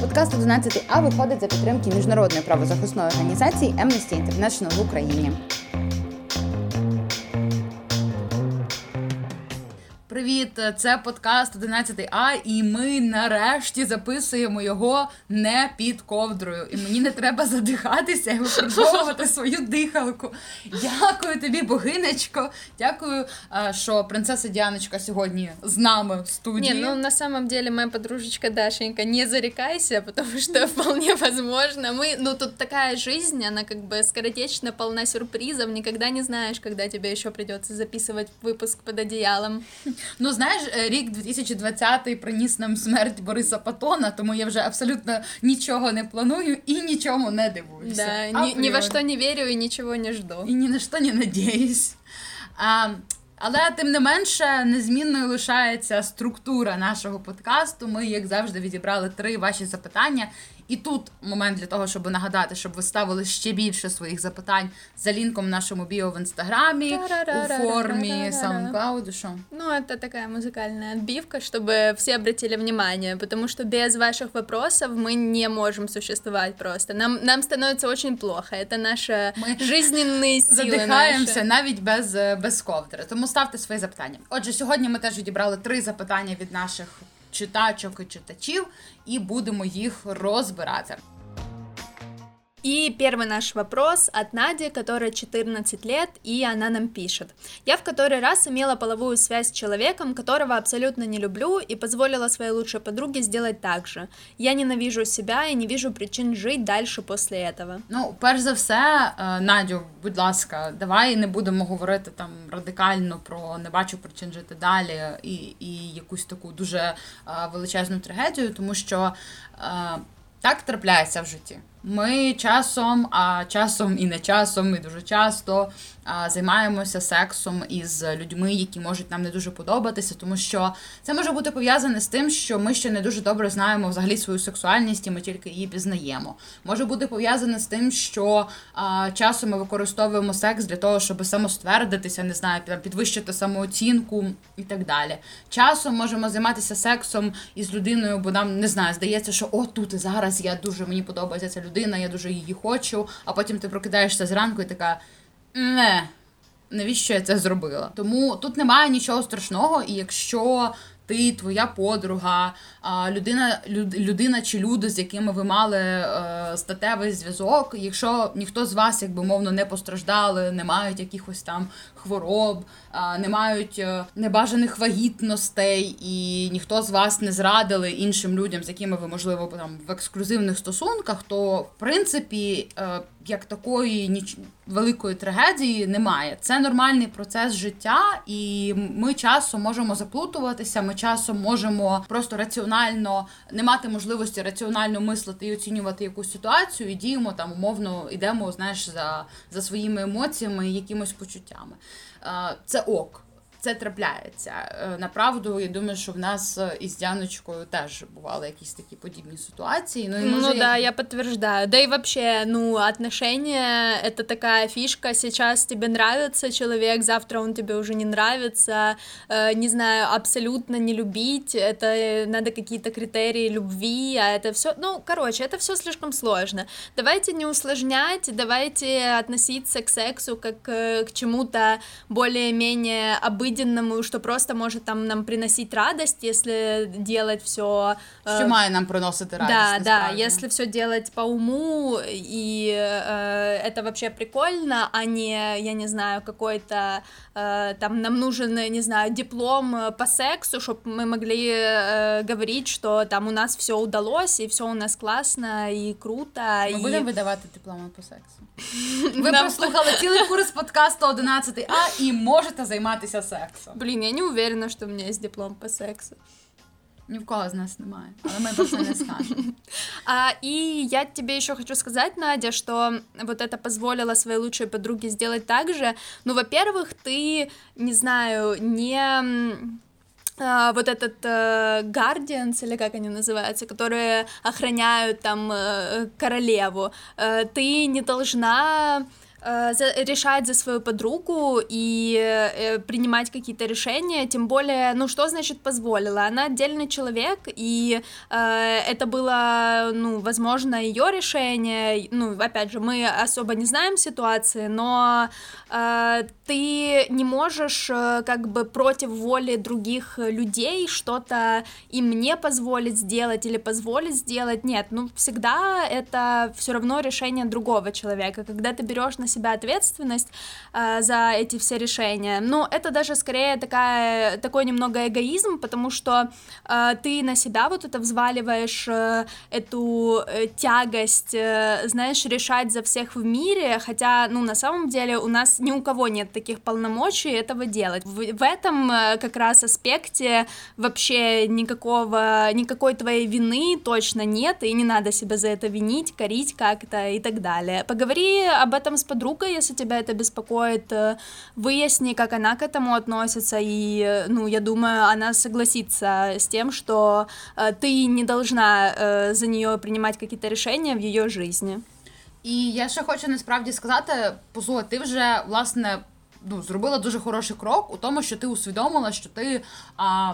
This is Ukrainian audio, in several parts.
Подкаст 11 А виходить за підтримки міжнародної правозахисної організації Amnesty International в Україні. Привіт, це подкаст 11 А, і ми нарешті записуємо його не під ковдрою. І мені не треба задихатися і випробовувати свою дихалку. Дякую тобі, богинечко. Дякую, що принцеса Діаночка сьогодні з нами в студії. Не, ну на самом деле моя подружечка Дашенька, не зарекайся, потому что вполне возможно. Мы, ну тут такая жизнь, она как бы скоротечно полна сюрпризов, никогда не знаешь, когда тебе еще придется записывать выпуск под одеялом. Ну, знаєш, е, рік 2020 приніс нам смерть Бориса Патона, тому я вже абсолютно нічого не планую і нічому не дивуюся. Да, ні, ні во що не вірю і нічого не жду. І ні на що не надіюсь. А, але тим не менше незмінною лишається структура нашого подкасту. Ми, як завжди, відібрали три ваші запитання, і тут момент для того, щоб нагадати, щоб ви ставили ще більше своїх запитань за лінком в нашому біо в інстаграмі у формі SoundCloud. Що? Ну, это такая музыкальная отбивка, чтобы все обратили внимание, потому что без ваших вопросов мы не можем существовать просто. Нам, нам становится очень плохо. Это наши ми жизненные силы Задихаємося навіть без, без ковдри. Тому ставте свої запитання. Отже, сьогодні ми теж відібрали три запитання від наших читачок і читачів, і будемо їх розбирати. И первый наш вопрос от Нади, которая 14 лет, и она нам пишет. Я в который раз имела половую связь с человеком, которого абсолютно не люблю, и позволила своей лучшей подруге сделать так же. Я ненавижу себя и не вижу причин жить дальше после этого. Ну, перш за все, Надю, будь ласка, давай не будемо говорити там радикально про не бачу причин жити далі і, і якусь таку дуже величезну трагедію, тому що так трапляється в житті. Ми часом, а часом і не часом, і дуже часто а, займаємося сексом із людьми, які можуть нам не дуже подобатися, тому що це може бути пов'язане з тим, що ми ще не дуже добре знаємо взагалі свою сексуальність, і ми тільки її пізнаємо. Може бути пов'язане з тим, що а, часом ми використовуємо секс для того, щоб самоствердитися, не знаю, підвищити самооцінку і так далі. Часом можемо займатися сексом із людиною, бо нам не знаю, здається, що о, тут зараз я дуже мені подобається ця людина людина, я дуже її хочу, а потім ти прокидаєшся зранку і така не. Навіщо я це зробила? Тому тут немає нічого страшного, і якщо ти, твоя подруга, людина людина чи люди, з якими ви мали е, статевий зв'язок. Якщо ніхто з вас, якби мовно, не постраждали, не мають якихось там хвороб, не мають е, небажаних вагітностей, і ніхто з вас не зрадили іншим людям, з якими ви можливо там в ексклюзивних стосунках, то в принципі. Е, як такої ніч великої трагедії немає. Це нормальний процес життя, і ми часом можемо заплутуватися. Ми часом можемо просто раціонально не мати можливості раціонально мислити і оцінювати якусь ситуацію, і діємо там умовно йдемо, знаєш, за, за своїми емоціями і якимось почуттями. Це ок це трапляється. Е, направду, я думаю, що в нас е, із Дяночкою теж бували якісь такі подібні ситуації. Ну, и, может, ну да, я подтверждаю. Да и вообще, ну, отношения — это такая фишка. Сейчас тебе нравится человек, завтра он тебе уже не нравится. Э, не знаю, абсолютно не любить. Это надо какие-то критерии любви, а это все... Ну, короче, это все слишком сложно. Давайте не усложнять, давайте относиться к сексу как к чему-то более-менее обыденному, обыденному, что просто может там нам приносить радость, если делать все. Э, что має нам приносити радость. Да, да, если все делать по уму, и э, это вообще прикольно, а не, я не знаю, какой-то э, там нам нужен, не знаю, диплом э, по сексу, чтобы мы могли э, говорить, что там у нас все удалось, и все у нас классно и круто. Ми і... будемо видавати дипломи по сексу. Ви Нам... прослухали цілий курс подкасту 11 А і можете займатися сексом. Блін, я не уверена, що у мене є диплом по сексу. Ни в кого из нас немає, але мы просто не скажем. А, и я тебе еще хочу сказать, Надя, что вот это позволило своей лучшей подруге сделать так же. Ну, во-первых, ты, не знаю, не Uh, вот этот uh, Guardians, или как они называются, которые охраняют там uh, королеву, ты не должна Э, за, решать за свою подругу и э, принимать какие-то решения, тем более, ну что значит позволила? Она отдельный человек, и э, это было, ну, возможно, ее решение. Ну, опять же, мы особо не знаем ситуации, но э, ты не можешь э, как бы против воли других людей что-то им не позволить сделать или позволить сделать. Нет, ну всегда это все равно решение другого человека. Когда ты берешь на себя ответственность э, за эти все решения. Но это даже скорее такая, такой немного эгоизм, потому что э, ты на себя вот это взваливаешь э, эту э, тягость, э, знаешь, решать за всех в мире, хотя, ну, на самом деле у нас ни у кого нет таких полномочий этого делать. В, в этом э, как раз аспекте вообще никакого, никакой твоей вины точно нет, и не надо себя за это винить, корить как-то и так далее. Поговори об этом с подругой, подруга, если тебя это беспокоит, э, выясни, как она к этому относится, и, э, ну, я думаю, она согласится с тем, что э, ты не должна за нее принимать какие-то решения в ее жизни. І я ще хочу насправді сказати, послухай, ти вже власне ну, зробила дуже хороший крок у тому, що ти усвідомила, що ти а,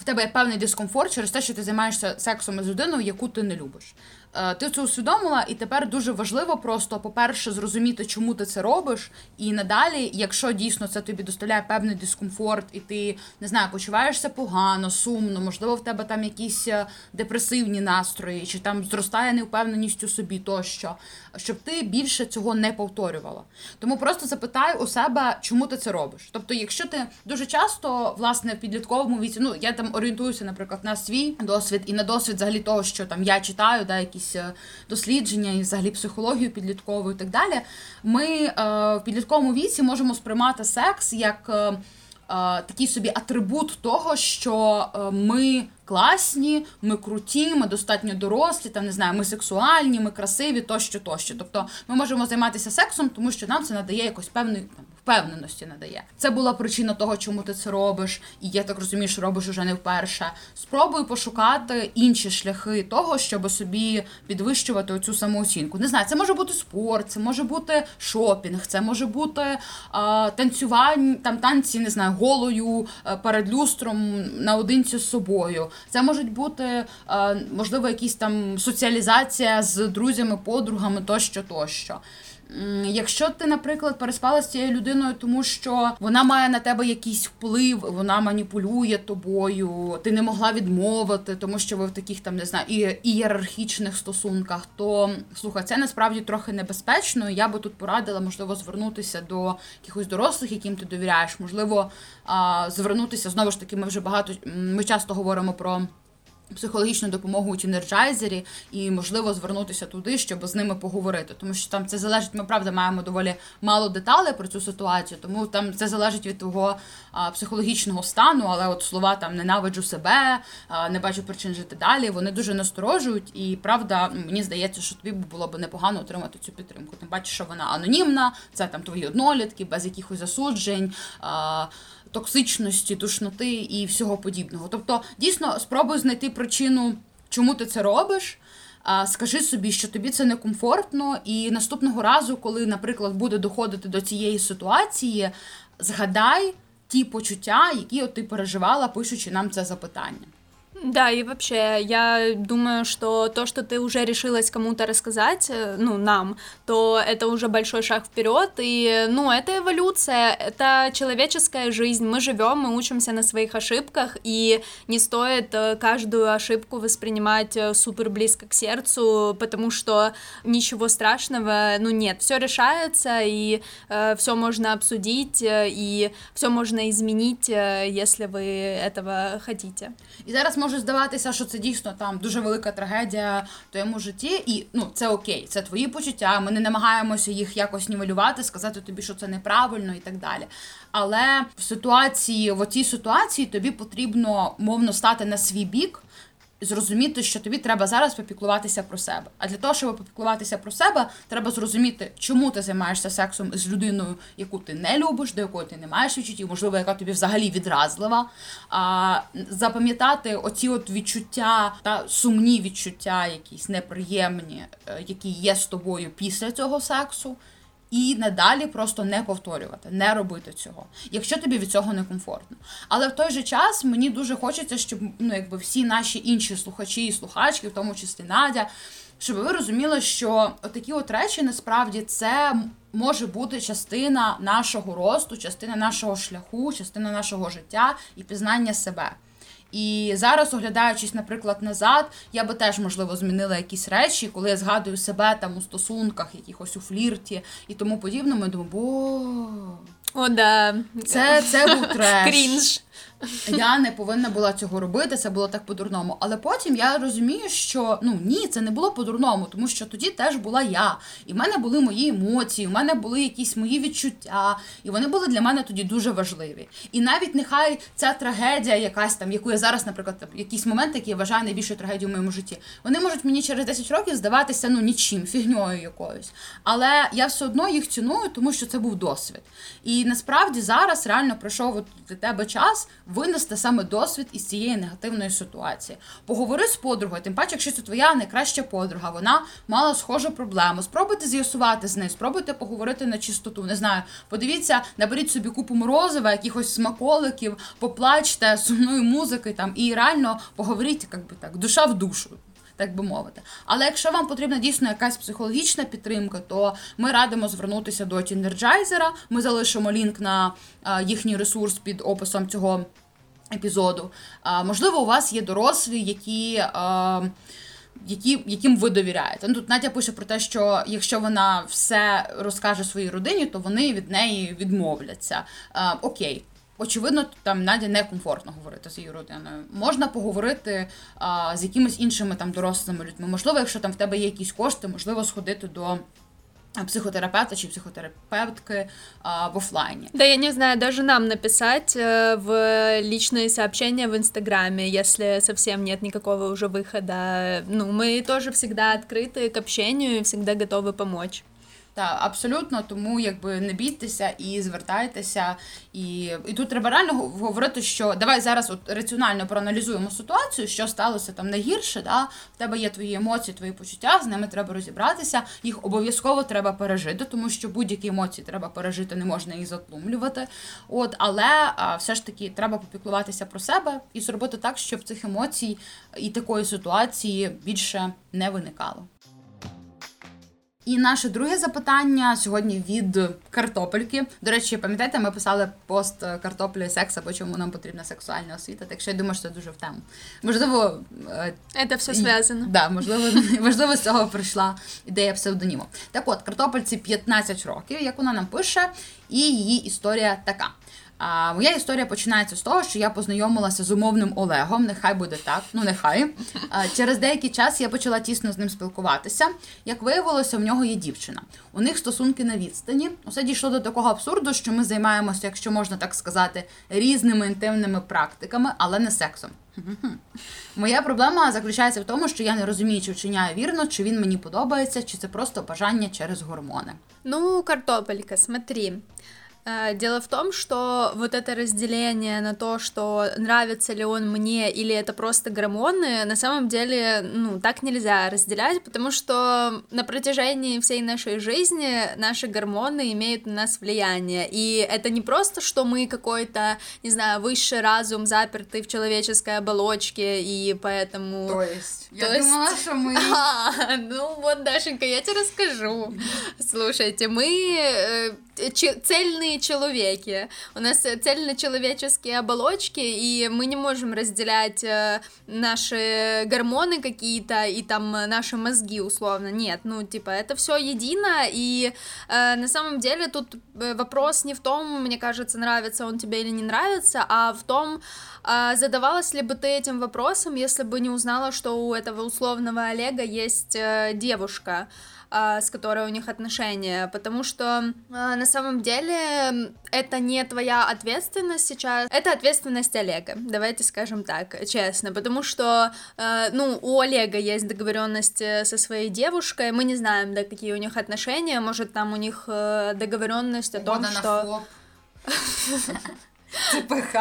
в тебе є певний дискомфорт через те, що ти займаєшся сексом із людиною, яку ти не любиш. Е, ти це усвідомила, і тепер дуже важливо просто, по-перше, зрозуміти, чому ти це робиш, і надалі, якщо дійсно це тобі доставляє певний дискомфорт, і ти не знаю, почуваєшся погано, сумно, можливо, в тебе там якісь е, депресивні настрої, чи там зростає невпевненість у собі тощо, щоб ти більше цього не повторювала. Тому просто запитай у себе, чому ти це робиш. Тобто, якщо ти дуже часто, власне, в підлітковому віці, ну я там орієнтуюся, наприклад, на свій досвід і на досвід взагалі того, що там я читаю, да, які якісь е, дослідження і взагалі психологію підліткову і так далі. Ми е, в підлітковому віці можемо сприймати секс як е, такий собі атрибут того, що ми класні, ми круті, ми достатньо дорослі, там не знаю, ми сексуальні, ми красиві, тощо, тощо. Тобто ми можемо займатися сексом, тому що нам це надає якось певний там, впевненості надає. Це була причина того, чому ти це робиш, і я так розумію, що робиш уже не вперше. Спробуй пошукати інші шляхи того, щоб собі підвищувати оцю самооцінку. Не знаю, це може бути спорт, це може бути шопінг, це може бути а, танцювання, там танці, не знаю, голою а, перед люстром наодинці з собою. Це можуть бути а, можливо якісь там соціалізація з друзями, подругами тощо, тощо. Якщо ти, наприклад, переспала з цією людиною, тому що вона має на тебе якийсь вплив, вона маніпулює тобою, ти не могла відмовити, тому що ви в таких там не знаю ієрархічних стосунках, то слухай, це насправді трохи небезпечно. Я би тут порадила, можливо, звернутися до якихось дорослих, яким ти довіряєш, можливо, звернутися знову ж таки. Ми вже багато ми часто говоримо про психологічну допомогу у тінерджайзері і можливо звернутися туди, щоб з ними поговорити. Тому що там це залежить, ми правда маємо доволі мало деталей про цю ситуацію, тому там це залежить від твого а, психологічного стану, але от слова там ненавиджу себе, а, не бачу причин жити далі. Вони дуже насторожують, і правда, мені здається, що тобі було б непогано отримати цю підтримку. Тим бачиш, що вона анонімна, це там твої однолітки, без якихось засуджень. А, токсичності, душноти і всього подібного. Тобто, дійсно, спробуй знайти причину, чому ти це робиш. Скажи собі, що тобі це некомфортно, і наступного разу, коли, наприклад, буде доходити до цієї ситуації, згадай ті почуття, які от ти переживала, пишучи нам це запитання. Да, и вообще, я думаю, что то, что ты уже решилась кому-то рассказать, э, ну, нам, то это уже большой шаг вперед, и, ну, это эволюция, это человеческая жизнь, мы живем, мы учимся на своих ошибках, и не стоит э, каждую ошибку воспринимать э, супер близко к сердцу, потому что ничего страшного, ну, нет, все решается, и э, все можно обсудить, и все можно изменить, если вы этого хотите. И зараз може здаватися, що це дійсно там дуже велика трагедія в твоєму житті, і ну це окей, це твої почуття. Ми не намагаємося їх якось нівелювати, сказати тобі, що це неправильно і так далі. Але в ситуації, в цій ситуації тобі потрібно мовно стати на свій бік зрозуміти, що тобі треба зараз попіклуватися про себе. А для того, щоб попіклуватися про себе, треба зрозуміти, чому ти займаєшся сексом з людиною, яку ти не любиш, до якої ти не маєш відчуттів, можливо, яка тобі взагалі відразлива. А запам'ятати оці от відчуття та сумні відчуття, якісь неприємні, е, які є з тобою після цього сексу. І надалі просто не повторювати, не робити цього, якщо тобі від цього не комфортно. Але в той же час мені дуже хочеться, щоб ну якби всі наші інші слухачі і слухачки, в тому числі Надя, щоб ви розуміли, що такі от речі насправді це може бути частина нашого росту, частина нашого шляху, частина нашого життя і пізнання себе. І зараз, оглядаючись, наприклад, назад, я би теж, можливо, змінила якісь речі, коли я згадую себе там у стосунках, якихось у флірті і тому подібному, я думаю, бо. О, да. Це це був треш. Крінж. Я не повинна була цього робити, це було так по-дурному. Але потім я розумію, що ну ні, це не було по-дурному, тому що тоді теж була я. І в мене були мої емоції, в мене були якісь мої відчуття, і вони були для мене тоді дуже важливі. І навіть нехай ця трагедія, якась там, яку я зараз, наприклад, якийсь момент, який я вважаю найбільшою трагедією в моєму житті, вони можуть мені через 10 років здаватися ну нічим, фігньою якоюсь. Але я все одно їх ціную, тому що це був досвід. І насправді зараз реально пройшов от для тебе час винести саме досвід із цієї негативної ситуації. Поговори з подругою, тим паче, якщо це твоя найкраща подруга, вона мала схожу проблему. Спробуйте з'ясувати з нею, спробуйте поговорити на чистоту. Не знаю, подивіться, наберіть собі купу морозива, якихось смаколиків, поплачте сумної музики там і реально поговоріть, як би так, душа в душу так би мовити. Але якщо вам потрібна дійсно якась психологічна підтримка, то ми радимо звернутися до Teenergizer. Ми залишимо лінк на їхній ресурс під описом цього епізоду. Можливо, у вас є дорослі, які. Які, Яким ви довіряєте. Ну, Тут Надя пише про те, що якщо вона все розкаже своїй родині, то вони від неї відмовляться. А, Окей, очевидно, там Наді некомфортно говорити з її родиною. Можна поговорити а, з якимись іншими там дорослими людьми. Можливо, якщо там в тебе є якісь кошти, можливо, сходити до. психотерапевта чи психотерапевтки а, в офлайне. Да, я не знаю, даже нам написать э, в личные сообщения в Инстаграме, если совсем нет никакого уже выхода. Ну, мы тоже всегда открыты к общению и всегда готовы помочь. Так, абсолютно, тому якби не бійтеся і звертайтеся. І і тут треба реально говорити, що давай зараз от раціонально проаналізуємо ситуацію, що сталося там найгірше. Да? В тебе є твої емоції, твої почуття, з ними треба розібратися. Їх обов'язково треба пережити, тому що будь-які емоції треба пережити, не можна їх затлумлювати. От, але а, все ж таки треба попіклуватися про себе і зробити так, щоб цих емоцій і такої ситуації більше не виникало. І наше друге запитання сьогодні від картопельки. До речі, пам'ятаєте, ми писали пост картоплі і секса, бо чому нам потрібна сексуальна освіта. Так що я думаю, що це дуже в тему. Можливо, це все зв'язано. Да, можливо, можливо, з цього прийшла ідея псевдоніму. Так от, картопельці 15 років, як вона нам пише, і її історія така. А моя історія починається з того, що я познайомилася з умовним Олегом. Нехай буде так, ну нехай. А, через деякий час я почала тісно з ним спілкуватися. Як виявилося, в нього є дівчина. У них стосунки на відстані. Усе дійшло до такого абсурду, що ми займаємося, якщо можна так сказати, різними інтимними практиками, але не сексом. Моя проблема заключається в тому, що я не розумію, чи вчиняю вірно, чи він мені подобається, чи це просто бажання через гормони. Ну, картопелька, смотри. Э, дело в том, что вот это разделение на то, что нравится ли он мне или это просто гормоны, на самом деле, ну, так нельзя разделять, потому что на протяжении всей нашей жизни наши гормоны имеют на нас влияние. И это не просто, что мы какой-то, не знаю, высший разум, запертый в человеческой оболочке, и поэтому... То есть? Я то думала, есть... что мы... А, ну вот, Дашенька, я тебе расскажу. Слушайте, мы э, цельные человеки, у нас цельночеловеческие оболочки, и мы не можем разделять э, наши гормоны какие-то и там наши мозги условно, нет, ну типа это все едино, и э, на самом деле тут э, вопрос не в том, мне кажется, нравится он тебе или не нравится, а в том, э, задавалась ли бы ты этим вопросом, если бы не узнала, что у этого условного Олега есть э, девушка, с которой у них отношения, потому что а, на самом деле это не твоя ответственность сейчас, это ответственность Олега, давайте скажем так, честно, потому что, а, ну, у Олега есть договоренность э, со своей девушкой, мы не знаем, да, какие у них отношения, может, там у них э, договоренность о том, что... Це ПХ.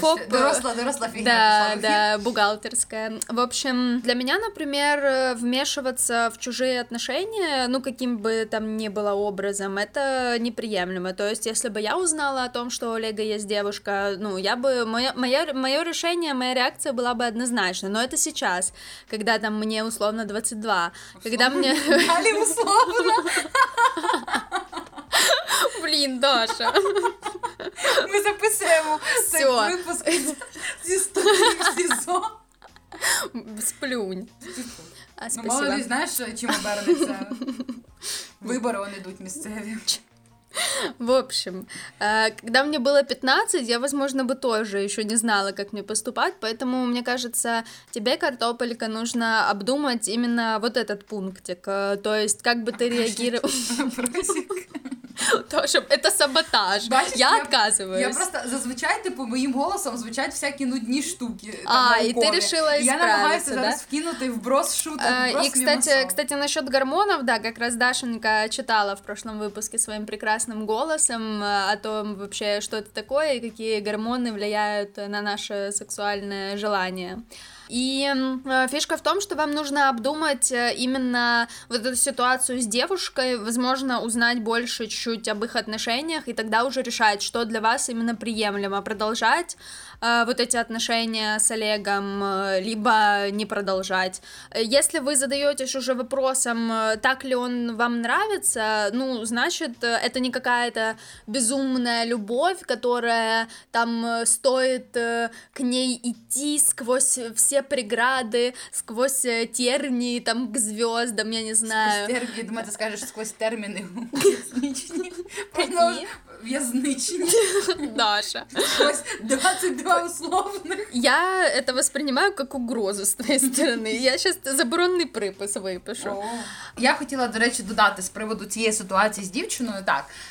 Фоп... Доросла, доросла фигня. Да, да, бухгалтерская. В общем, для меня, например, вмешиваться в чужие отношения, ну, каким бы там ни было образом, это неприемлемо. То есть, если бы я узнала о том, что у Олега есть девушка, ну, я бы... Мое, мое, мое решение, моя реакция была бы однозначна. Но это сейчас, когда там мне условно 22. Условно? Когда мне... условно! Блін, Даша. Ми записуємо цей випуск зі студії в СІЗО. Сплюнь. А, ну, мало ли, знаєш, чим обернеться. Вибори вони йдуть місцеві. В общем, э, когда мне было 15, я, возможно, бы тоже еще не знала, как мне поступать, поэтому, мне кажется, тебе, картопелька, нужно обдумать именно вот этот пунктик, э, то есть как бы ты реагировал... То, щоб це саботаж. Бачиш, я, я отказываюсь. Я просто зазвичай, типу, моїм голосом звучать всякі нудні штуки. А, і ти решила Я намагаюся да? зараз вкинути вброс шуток, вброс И, кстати, кстати, насчет гормонов, да, как раз Дашенька читала в прошлом выпуске своим прекрасным голосом о том вообще, что это такое и какие гормоны влияют на наше сексуальное желание. И э, фишка в том, что вам нужно обдумать э, именно вот эту ситуацию с девушкой, возможно, узнать больше чуть-чуть об их отношениях, и тогда уже решать, что для вас именно приемлемо продолжать э, вот эти отношения с Олегом, э, либо не продолжать. Если вы задаетесь уже вопросом, так ли он вам нравится, ну, значит, это не какая-то безумная любовь, которая там стоит к ней идти сквозь все преграды, сквозь тернии, там, к звездам, я не знаю. Сквозь тернии, думаю, ты скажешь, сквозь термины в'язничні. Даша. Ось 22 условных. Я это воспринимаю как угрозу з твоєї сторони. Я зараз заборонний припис випишу. О. Я хотіла, до речі, додати з приводу цієї ситуації з дівчиною. Так, е,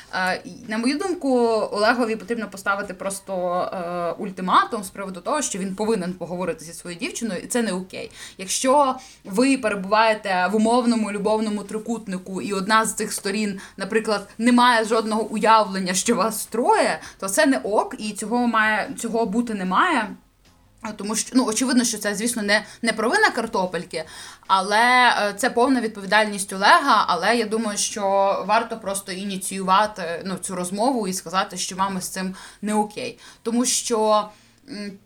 на мою думку, Олегові потрібно поставити просто е, ультиматум з приводу того, що він повинен поговорити зі своєю дівчиною, і це не окей. Якщо ви перебуваєте в умовному любовному трикутнику, і одна з цих сторін, наприклад, не має жодного уявлення що вас троє, то це не ок, і цього має цього бути немає. Тому що ну очевидно, що це, звісно, не не провина картопельки, але е, це повна відповідальність Олега. Але я думаю, що варто просто ініціювати ну, цю розмову і сказати, що вам з цим не окей. Тому що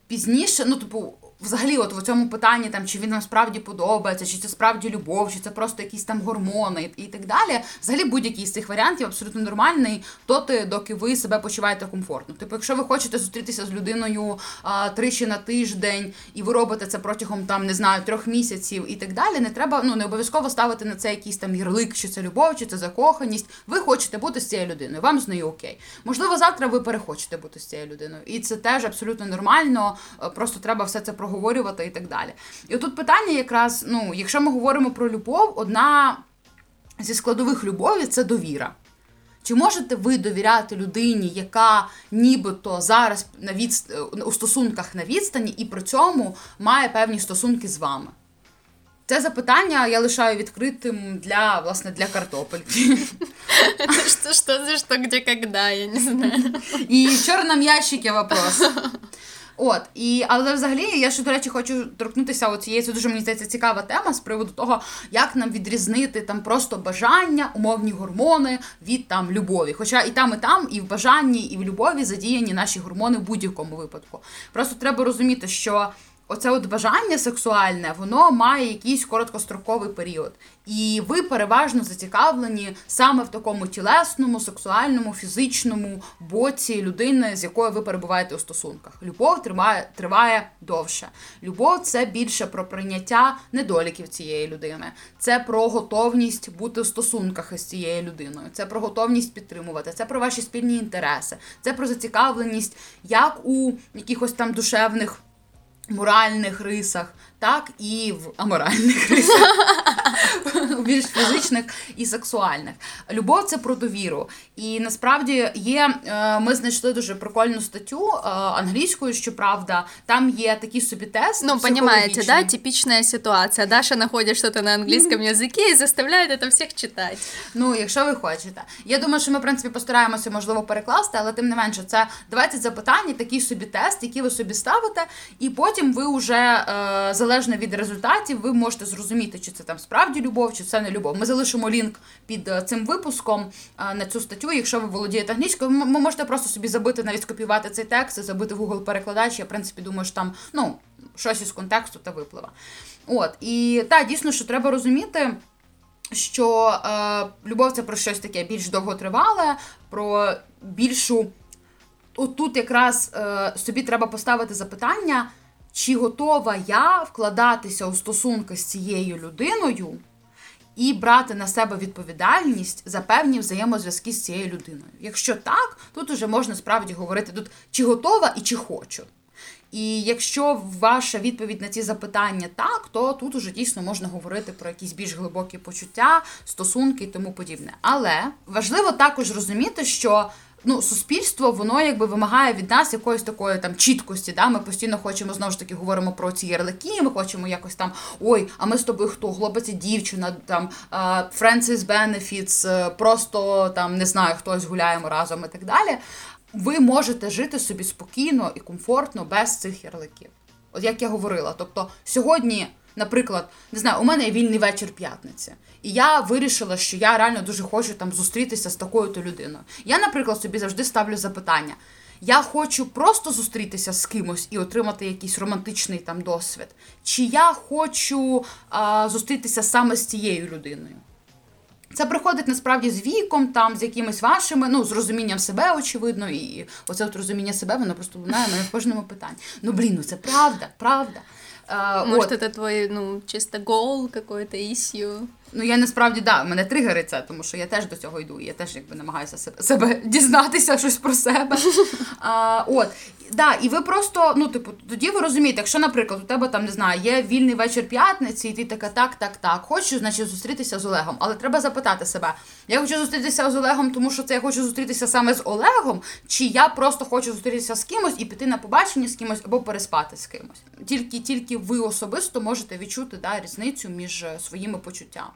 пізніше, ну типу, взагалі, от в цьому питанні, там чи він нам справді подобається, чи це справді любов, чи це просто якісь там гормони і, так далі. Взагалі, будь-який з цих варіантів абсолютно нормальний, доти, доки ви себе почуваєте комфортно. Типу, якщо ви хочете зустрітися з людиною а, тричі на тиждень, і ви робите це протягом там не знаю трьох місяців і так далі, не треба ну не обов'язково ставити на це якийсь там ярлик, чи це любов, чи це закоханість. Ви хочете бути з цією людиною, вам з нею окей. Можливо, завтра ви перехочете бути з цією людиною, і це теж абсолютно нормально. Просто треба все це проговорювати і так далі. І тут питання, якраз, ну, якщо ми говоримо про любов, одна зі складових любові це довіра. Чи можете ви довіряти людині, яка нібито зараз на відст... у стосунках на відстані, і при цьому має певні стосунки з вами? Це запитання я лишаю відкритим для власне для картопельки. Що, що, що, де, когда, я не знаю. І ящике вопрос. От і але взагалі я ще до речі хочу торкнутися оцієї цієї це дуже мені здається цікава тема з приводу того, як нам відрізнити там просто бажання, умовні гормони від там любові. Хоча і там, і там, і в бажанні, і в любові задіяні наші гормони в будь-якому випадку. Просто треба розуміти, що оце от бажання сексуальне, воно має якийсь короткостроковий період. І ви переважно зацікавлені саме в такому тілесному, сексуальному, фізичному боці людини, з якою ви перебуваєте у стосунках. Любов триває триває довше. Любов це більше про прийняття недоліків цієї людини. Це про готовність бути в стосунках із цією людиною. Це про готовність підтримувати, це про ваші спільні інтереси, це про зацікавленість як у якихось там душевних моральних рисах, так і в аморальних рисах. більш фізичних і сексуальних. Любов це про довіру. І насправді є. Е, ми знайшли дуже прикольну статтю е, англійською, щоправда, там є такі собі тести. Ну, понимаете, да, типічна ситуація. Даша знаходить щось на англійському язикі і заставляє це всіх читати. Ну, якщо ви хочете. Я думаю, що ми в принципі постараємося можливо перекласти, але тим не менше, це 20 запитань, такий собі тест, які ви собі ставите, і потім ви вже е, залежно від результатів, ви можете зрозуміти, чи це там справді любов, чи це не любов. Ми залишимо лінк під е, цим випуском е, на цю статтю. Якщо ви володієте англійською, ви можете просто собі забити, навіть скопіювати цей текст, забити в Google перекладач. Я в принципі думаю, що там ну щось із контексту та випливе. От і так, дійсно, що треба розуміти. Що е, любов це про щось таке більш довготривале, про більшу. Отут якраз е, собі треба поставити запитання, чи готова я вкладатися у стосунки з цією людиною і брати на себе відповідальність за певні взаємозв'язки з цією людиною. Якщо так, тут уже можна справді говорити тут, чи готова і чи хочу. І якщо ваша відповідь на ці запитання так, то тут уже дійсно можна говорити про якісь більш глибокі почуття, стосунки і тому подібне. Але важливо також розуміти, що ну, суспільство воно якби вимагає від нас якоїсь такої там чіткості. Да? Ми постійно хочемо знову ж таки говоримо про ці ярлики. Ми хочемо якось там ой, а ми з тобою хто? Хлопець і дівчина, там benefits, е, просто там не знаю, хтось гуляємо разом і так далі. Ви можете жити собі спокійно і комфортно без цих ярликів. От як я говорила, тобто сьогодні. Наприклад, не знаю, у мене є вільний вечір п'ятниці, і я вирішила, що я реально дуже хочу там зустрітися з такою-то людиною. Я, наприклад, собі завжди ставлю запитання: я хочу просто зустрітися з кимось і отримати якийсь романтичний там досвід, чи я хочу а, зустрітися саме з цією людиною. Це приходить насправді з віком, там, з якимись вашими, ну, з розумінням себе, очевидно, і оце от розуміння себе, воно просто лунає мене в кожному питанні. Ну, блін, ну це правда, правда. Может, вот. это твой, ну, чисто гол, какой-то issue? Ну, я насправді да, мене тригери це, тому що я теж до цього йду. Я теж якби намагаюся себе, себе дізнатися щось про себе. А, От, да, і ви просто, ну, типу, тоді ви розумієте, якщо, наприклад, у тебе там не знаю, є вільний вечір п'ятниці, і ти така, так, так, так, хочу, значить, зустрітися з Олегом. Але треба запитати себе: я хочу зустрітися з Олегом, тому що це я хочу зустрітися саме з Олегом, чи я просто хочу зустрітися з кимось і піти на побачення з кимось або переспати з кимось. Тільки тільки ви особисто можете відчути да, різницю між е, своїми почуттями.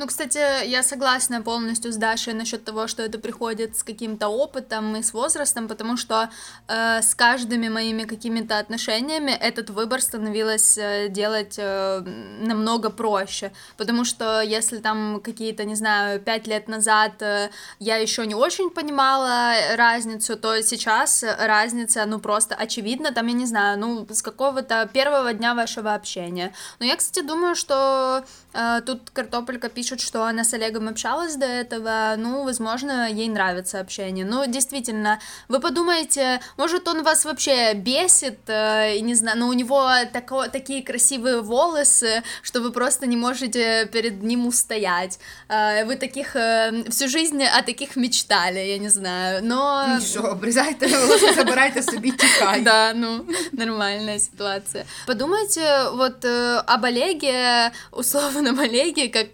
Ну, кстати, я согласна полностью с Дашей насчет того, что это приходит с каким-то опытом и с возрастом, потому что э, с каждыми моими какими-то отношениями этот выбор становилось э, делать э, намного проще, потому что если там какие-то, не знаю, пять лет назад э, я еще не очень понимала разницу, то сейчас разница, ну, просто очевидна, там, я не знаю, ну, с какого-то первого дня вашего общения. Но я, кстати, думаю, что э, тут картопелька пишет, пишет, что она с Олегом общалась до этого, ну, возможно, ей нравится общение. Ну, действительно, вы подумаете, может, он вас вообще бесит, э, не знаю, но у него тако, такие красивые волосы, что вы просто не можете перед ним устоять. Э, вы таких э, всю жизнь о таких мечтали, я не знаю, но... Ну что, обрезайте волосы, забирайте себе текай. Да, ну, нормальная ситуация. Подумайте вот об Олеге, условном Олеге, как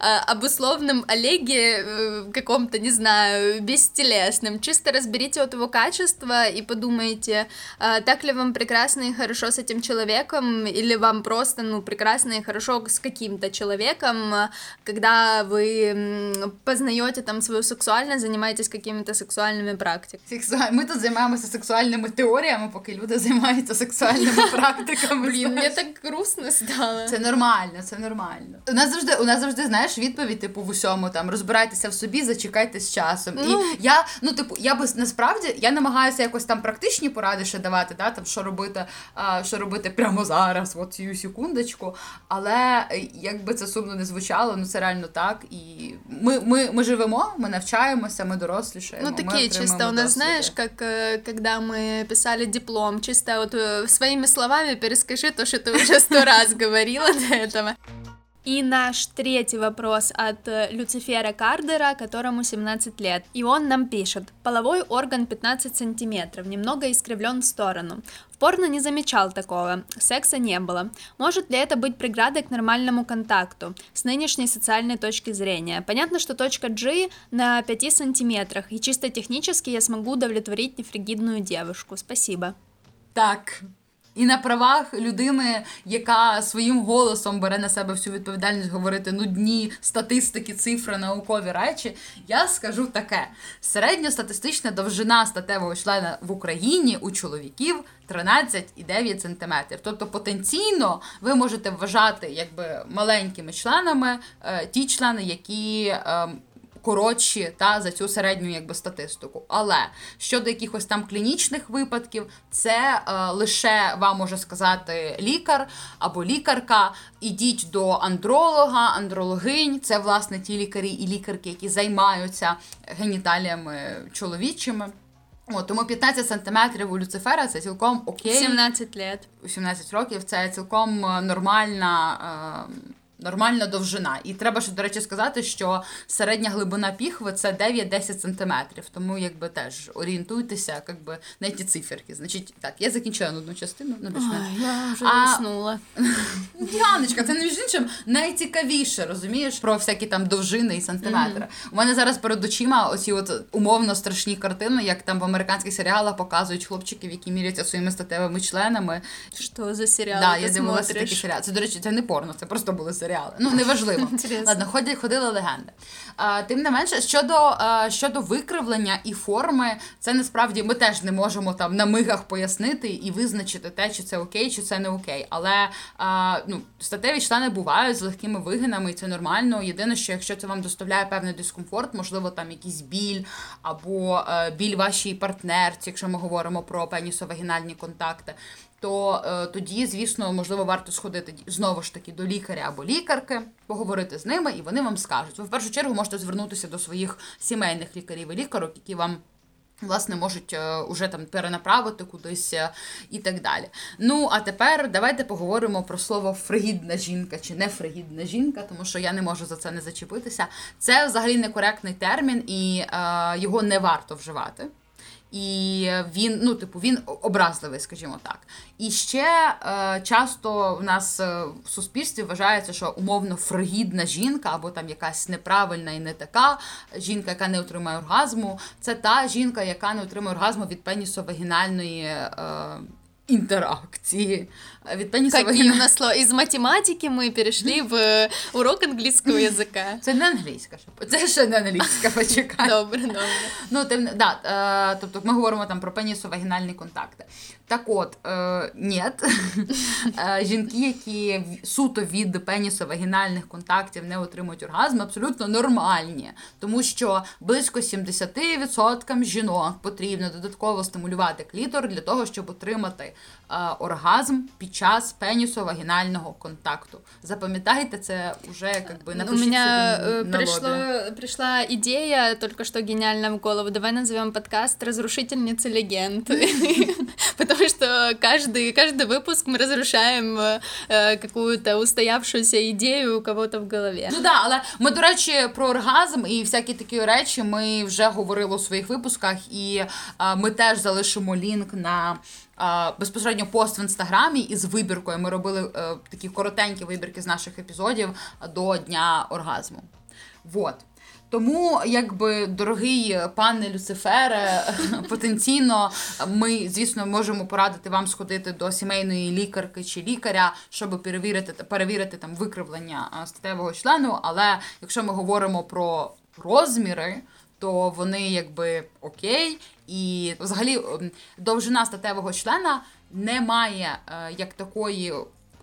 об условном Олеге э, каком-то, не знаю, бестелесном. Чисто разберите от его качества и подумайте, так ли вам прекрасно и хорошо с этим человеком, или вам просто, ну, прекрасно и хорошо с каким-то человеком, когда вы познаете там свою сексуальность, занимаетесь какими-то сексуальными практиками. Сексуаль... Ми тут займаємося сексуальними теоріями, поки люди займаються сексуальними практиками. Блін, мені так грустно стало. Це нормально, це нормально. У нас завжди, у нас завжди, знаєш, відповідь, типу, в усьому там розбирайтеся в собі, зачекайте з часом. Ну, і я, ну, типу, я би насправді я намагаюся якось там практичні поради ще давати, да, там що робити, а, що робити прямо зараз, от цю секундочку. Але якби це сумно не звучало, ну це реально так. І ми ми, ми живемо, ми навчаємося, ми дорослішаємо. Ну такі чисто у нас, знаєш, як коли ми писали диплом, чисто от своїми словами перескажи то, що ти вже сто раз говорила до этого. И наш третий вопрос от э, Люцифера Кардера, которому 17 лет. И он нам пишет. Половой орган 15 сантиметров, немного искривлен в сторону. В порно не замечал такого, секса не было. Может ли это быть преградой к нормальному контакту с нынешней социальной точки зрения? Понятно, что точка G на 5 сантиметрах, и чисто технически я смогу удовлетворить нефригидную девушку. Спасибо. Так, І на правах людини, яка своїм голосом бере на себе всю відповідальність говорити нудні статистики, цифри, наукові речі, я скажу таке: середньостатистична довжина статевого члена в Україні у чоловіків 13,9 см. Тобто потенційно ви можете вважати якби маленькими членами е, ті члени, які. Е, коротші та за цю середню якби статистику. Але щодо якихось там клінічних випадків, це е, лише вам може сказати лікар або лікарка. Ідіть до андролога, андрологинь. Це власне ті лікарі і лікарки, які займаються геніталіями чоловічими. О, тому 15 сантиметрів у Люцифера це цілком окей. 17 лет. 17 років це цілком е, нормальна. Е, нормальна довжина. І треба ще, до речі, сказати, що середня глибина піхви це 9-10 сантиметрів. Тому якби теж орієнтуйтеся, якби на ті циферки. Значить, так, я закінчила одну частину, ну більш Ой, Я вже а... заснула. Яночка, це не між іншим найцікавіше, розумієш, про всякі там довжини і сантиметри. У мене зараз перед очима оці от умовно страшні картини, як там в американських серіалах показують хлопчиків, які міряться своїми статевими членами. Що за серіали? Да, я дивилася такі серіали. Це, до речі, це не порно, це просто були серіали серіали. Ну неважливо. Ладно, ходять, ходили легенди. А, Тим не менше, щодо а, щодо викривлення і форми, це насправді ми теж не можемо там на мигах пояснити і визначити те, чи це окей, чи це не окей. Але а, ну, статеві члени бувають з легкими вигинами, і це нормально. Єдине, що якщо це вам доставляє певний дискомфорт, можливо, там якийсь біль або а, біль вашій партнерці, якщо ми говоримо про пенісо-вагінальні контакти то е, тоді, звісно, можливо, варто сходити знову ж таки до лікаря або лікарки, поговорити з ними, і вони вам скажуть. Ви в першу чергу можете звернутися до своїх сімейних лікарів і лікарок, які вам. Власне, можуть е, уже там перенаправити кудись е, і так далі. Ну, а тепер давайте поговоримо про слово фригідна жінка чи не фригідна жінка, тому що я не можу за це не зачепитися. Це взагалі некоректний термін, і е, його не варто вживати. І він, ну, типу, він образливий, скажімо так. І ще е, часто в нас е, в суспільстві вважається, що умовно фригідна жінка, або там якась неправильна і не така жінка, яка не отримає оргазму, це та жінка, яка не отримує оргазму від пенісо-вагінальної. Е, интеракции. Від пенісового Какие у нас слова? Із математики ми перейшли в э, урок англійського язика. Це не англійська, це ще не англійська, почекай. Добре, добре. Ну, тим, да, е, тобто ми говоримо там про пенісовагінальні контакти. Так от, е, ні. Е, жінки, які суто від пенісо-вагінальних контактів не отримують оргазм, абсолютно нормальні, тому що близько 70% жінок потрібно додатково стимулювати клітор для того, щоб отримати е, оргазм під час пенісо-вагінального контакту. Запам'ятайте це вже якби напишіть У меня собі пришло, пришла идея только что гениальная в голову. Давай назовем подкаст «Разрушительницы легенд». Потому потому что каждый, каждый выпуск мы разрушаем э, какую-то устоявшуюся ідею у кого-то в голові. Ну да, але ми, до речі, про оргазм і всякі такі речі ми вже говорили у своїх випусках, і е, ми теж залишимо лінк на. Е, безпосередньо пост в інстаграмі із вибіркою ми робили е, такі коротенькі вибірки з наших епізодів до дня оргазму. Вот. Тому, якби дорогий пане Люцифере, потенційно ми, звісно, можемо порадити вам сходити до сімейної лікарки чи лікаря, щоб перевірити перевірити там викривлення статевого члену. Але якщо ми говоримо про розміри, то вони якби окей, і взагалі довжина статевого члена не має е, як такої.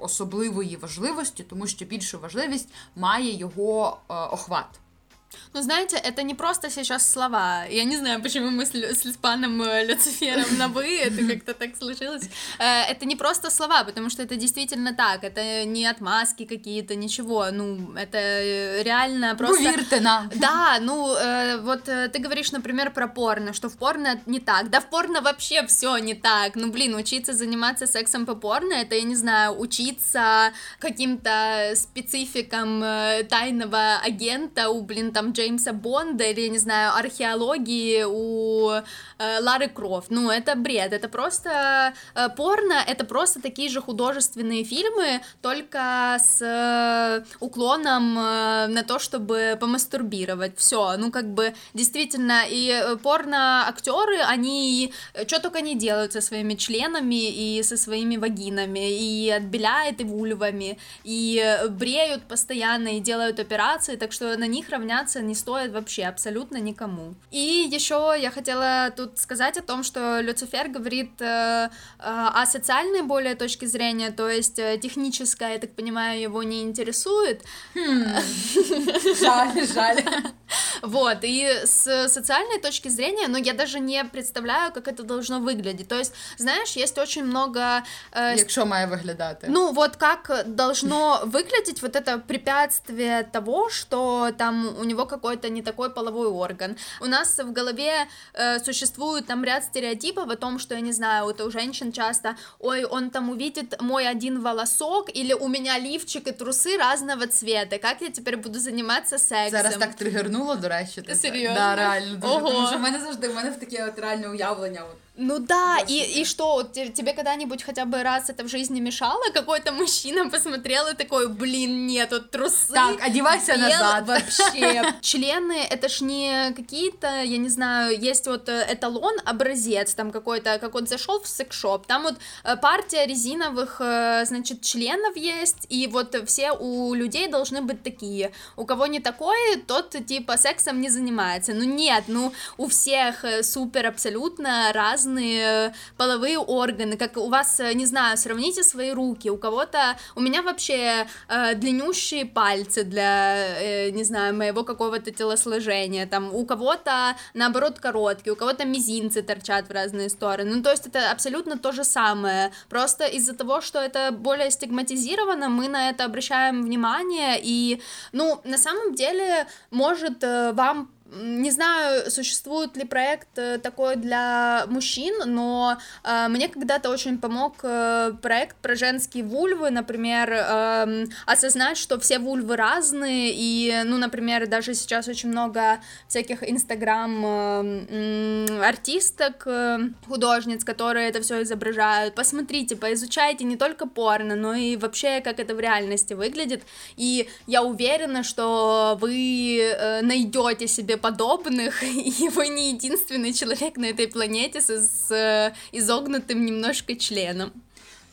Особливої важливості, тому що більшу важливість має його е, охват. Ну, знаете, это не просто сейчас слова. Я не знаю, почему мы с, с паном э, Люцифером на «вы», это как-то так случилось. Э, это не просто слова, потому что это действительно так. Это не отмазки какие-то, ничего. Ну, это э, реально просто... Поверьте нам. Да, ну, вот ты говоришь, например, про порно, что в порно не так. Да в порно вообще все не так. Ну, блин, учиться заниматься сексом по порно, это, я не знаю, учиться каким-то спецификам тайного агента у, блин, там Джеймса Бонда или, я не знаю, археологии у э, Лары Крофт. Ну, это бред, это просто э, порно, это просто такие же художественные фильмы, только с э, уклоном э, на то, чтобы помастурбировать. Все, ну, как бы, действительно, и э, порно-актеры, они э, что только не делают со своими членами и со своими вагинами, и отбеляют и вульвами, и э, бреют постоянно, и делают операции, так что на них равняться не стоит вообще абсолютно никому. И еще я хотела тут сказать о том, что Люцифер говорит э, э, о социальной более точки зрения, то есть э, техническая, я так понимаю, его не интересует. Хм. Жаль, жаль. Вот, и с социальной точки зрения, ну, я даже не представляю, как это должно выглядеть. То есть, знаешь, есть очень много... Э, Якщо має виглядати. Ну, вот как должно выглядеть вот это препятствие того, что там у него какой-то не такой половой орган. У нас в голове э, существует там ряд стереотипов о том, что, я не знаю, вот у женщин часто, ой, он там увидит мой один волосок, или у меня лифчик и трусы разного цвета, как я теперь буду заниматься сексом? Зараз так тригернуло, до речі. Серйозно? Да, реально. Дуже, Ого. Тому що в мене завжди, в мене таке от реальне уявлення. От. Ну да, и, и что, тебе когда-нибудь хотя бы раз это в жизни мешало? Какой-то мужчина посмотрел и такой, блин, нет, тут трусы. Так, одевайся бел, назад. Вообще. Члены, это ж не какие-то, я не знаю, есть вот э, эталон, образец, там какой-то, как вот зашел в секшоп, там вот э, партия резиновых, э, значит, членов есть, и вот все у людей должны быть такие. У кого не такое, тот типа сексом не занимается. Ну нет, ну у всех супер абсолютно разные разные половые органы, как у вас, э, не знаю, сравните свои руки, у кого-то, у меня вообще э, длиннющие пальцы для, э, не знаю, моего какого-то телосложения, там, у кого-то, наоборот, короткие, у кого-то мизинцы торчат в разные стороны, ну, то есть это абсолютно то же самое, просто из-за того, что это более стигматизировано, мы на это обращаем внимание, и, ну, на самом деле, может э, вам не знаю, существует ли проект э, такой для мужчин, но э, мне когда-то очень помог э, проект про женские вульвы, например, э, осознать, что все вульвы разные, и, ну, например, даже сейчас очень много всяких инстаграм-артисток, э, э, художниц, которые это все изображают. Посмотрите, поизучайте не только порно, но и вообще, как это в реальности выглядит, и я уверена, что вы э, найдете себе подобных, и вы не единственный человек на этой планете с, с э, изогнутым немножко членом.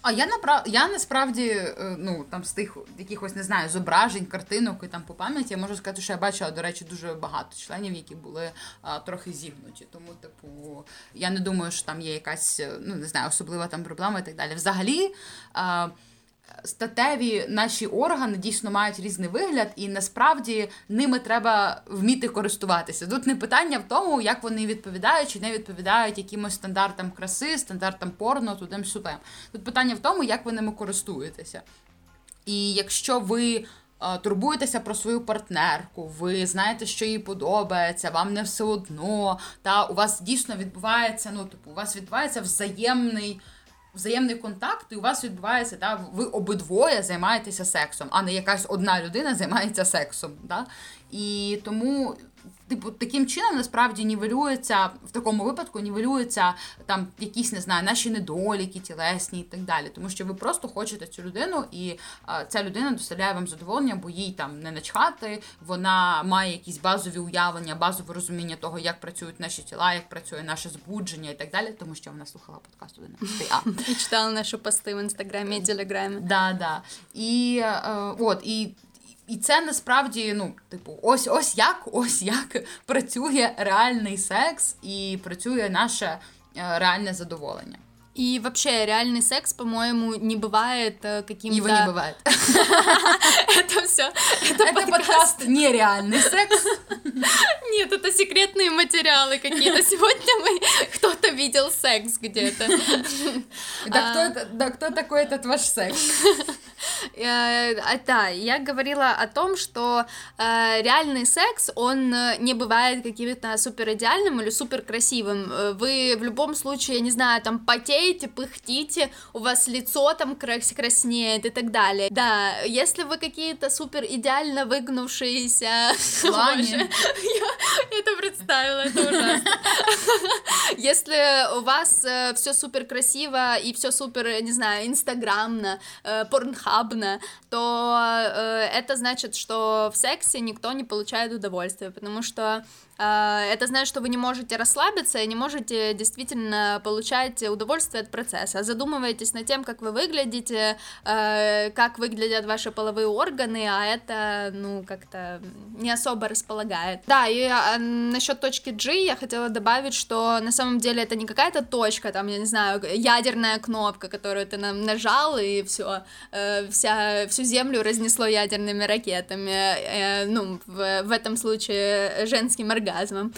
А я направ... я насправді е, ну там з тих якихось не знаю зображень, картинок і там по пам'яті я можу сказати, що я бачила, до речі, дуже багато членів, які були а, трохи зігнуті. Тому, типу, я не думаю, що там є якась ну не знаю, особлива там проблема і так далі. Взагалі. А, статеві наші органи дійсно мають різний вигляд, і насправді ними треба вміти користуватися. Тут не питання в тому, як вони відповідають чи не відповідають якимось стандартам краси, стандартам порно, тудем сюдем. Тут питання в тому, як ви ними користуєтеся. І якщо ви. Турбуєтеся про свою партнерку, ви знаєте, що їй подобається, вам не все одно. Та у вас дійсно відбувається, ну типу, у вас відбувається взаємний взаємний контакт, і у вас відбувається, да, ви обидвоє займаєтеся сексом, а не якась одна людина займається сексом. Да? І тому типу, таким чином насправді нівелюється в такому випадку, нівелюється там якісь не знаю, наші недоліки, тілесні і так далі. Тому що ви просто хочете цю людину, і а, ця людина доставляє вам задоволення, бо їй там не начхати, вона має якісь базові уявлення, базове розуміння того, як працюють наші тіла, як працює наше збудження і так далі, тому що вона слухала подкаст 11 А. І читала наші пости в інстаграмі і телеграмі. Да, да. І е, от, і і це насправді, ну, типу, ось ось як ось як працює реальний секс і працює наше е, реальне задоволення. И вообще реальный секс, по-моему, не бывает э, каким-то... Его не бывает. Это все. Это подкаст нереальный секс. Нет, это секретные материалы какие-то. Сегодня мы кто-то видел секс где-то. Да кто, это, да кто такой этот ваш секс? Э, а, да, я говорила о том, что э, реальный секс, он не бывает каким-то супер идеальным или супер красивым. Вы в любом случае, я не знаю, там потеете, пыхтите, у вас лицо там крас краснеет и так далее. Да, если вы какие-то супер идеально выгнувшиеся... Боже, я это представила, это ужасно. Если у вас э, все супер красиво и все супер, не знаю, инстаграмно, э, порнхабно, то э, это значит, что в сексе никто не получает удовольствия, потому что это значит, что вы не можете расслабиться и не можете действительно получать удовольствие от процесса. Задумываетесь над тем, как вы выглядите, а, как выглядят ваши половые органы, а это, ну, как-то не особо располагает. Да, и а, насчет точки G я хотела добавить, что на самом деле это не какая-то точка, там, я не знаю, ядерная кнопка, которую ты нажал, и все, э, вся, всю землю разнесло ядерными ракетами. Э, ну, в, в этом случае женским организмом оргазмом.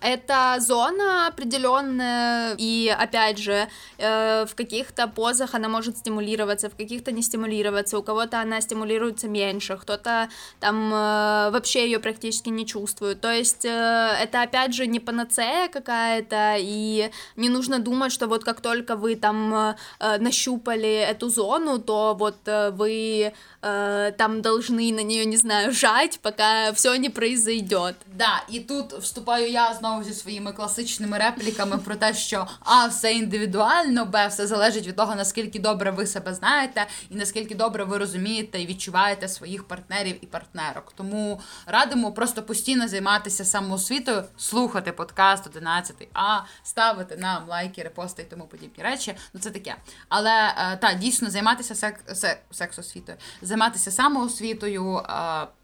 Это зона определенная, и опять же, э, в каких-то позах она может стимулироваться, в каких-то не стимулироваться, у кого-то она стимулируется меньше, кто-то там э, вообще ее практически не чувствует. То есть э, это опять же не панацея какая-то, и не нужно думать, что вот как только вы там нащупали эту зону, то вот вы там должны на нее, не знаю, жать, пока все не произойдет. Да, і тут вступаю я знову зі своїми класичними репліками про те, що а все індивідуально, б все залежить від того, наскільки добре ви себе знаєте, і наскільки добре ви розумієте і відчуваєте своїх партнерів і партнерок. Тому радимо просто постійно займатися самоосвітою, слухати подкаст 11 а ставити нам лайки, репости і тому подібні речі. Ну це таке. Але е, та дійсно займатися сек, сек, сексосвітою, займатися самоосвітою.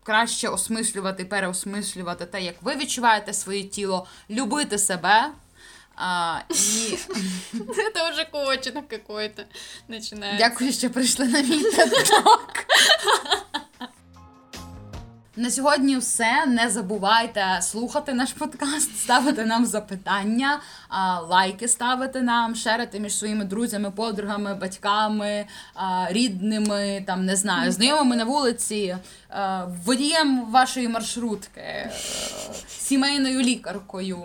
Краще осмислювати, переосмислювати те, як ви відчуваєте своє тіло, любити себе. А, і... Це вже какой-то починається. Дякую, що прийшли на мій TED-Talk. На сьогодні все. Не забувайте слухати наш подкаст, ставити нам запитання, лайки ставити нам, шерити між своїми друзями, подругами, батьками, рідними, там не знаю, знайомими на вулиці, водієм вашої маршрутки, сімейною лікаркою.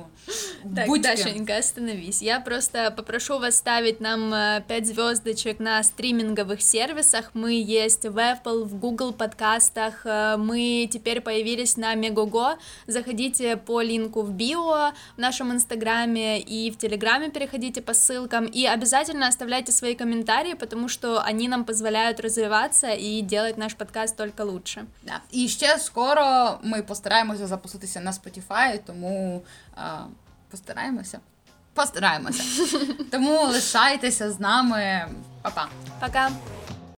Так, Будь Дашенька, остановись. Я просто попрошу вас ставить нам 5 звездочек на стриминговых сервисах. Мы есть в Apple, в Google подкастах. Мы теперь появились на Мегого. Заходите по линку в био в нашем инстаграме и в телеграме переходите по ссылкам. И обязательно оставляйте свои комментарии, потому что они нам позволяют развиваться и делать наш подкаст только лучше. Да. І ще скоро ми постараємося запуститися на Spotify, тому а, постараємося. Постараємося. Тому лишайтеся з нами. Па-па. Пока.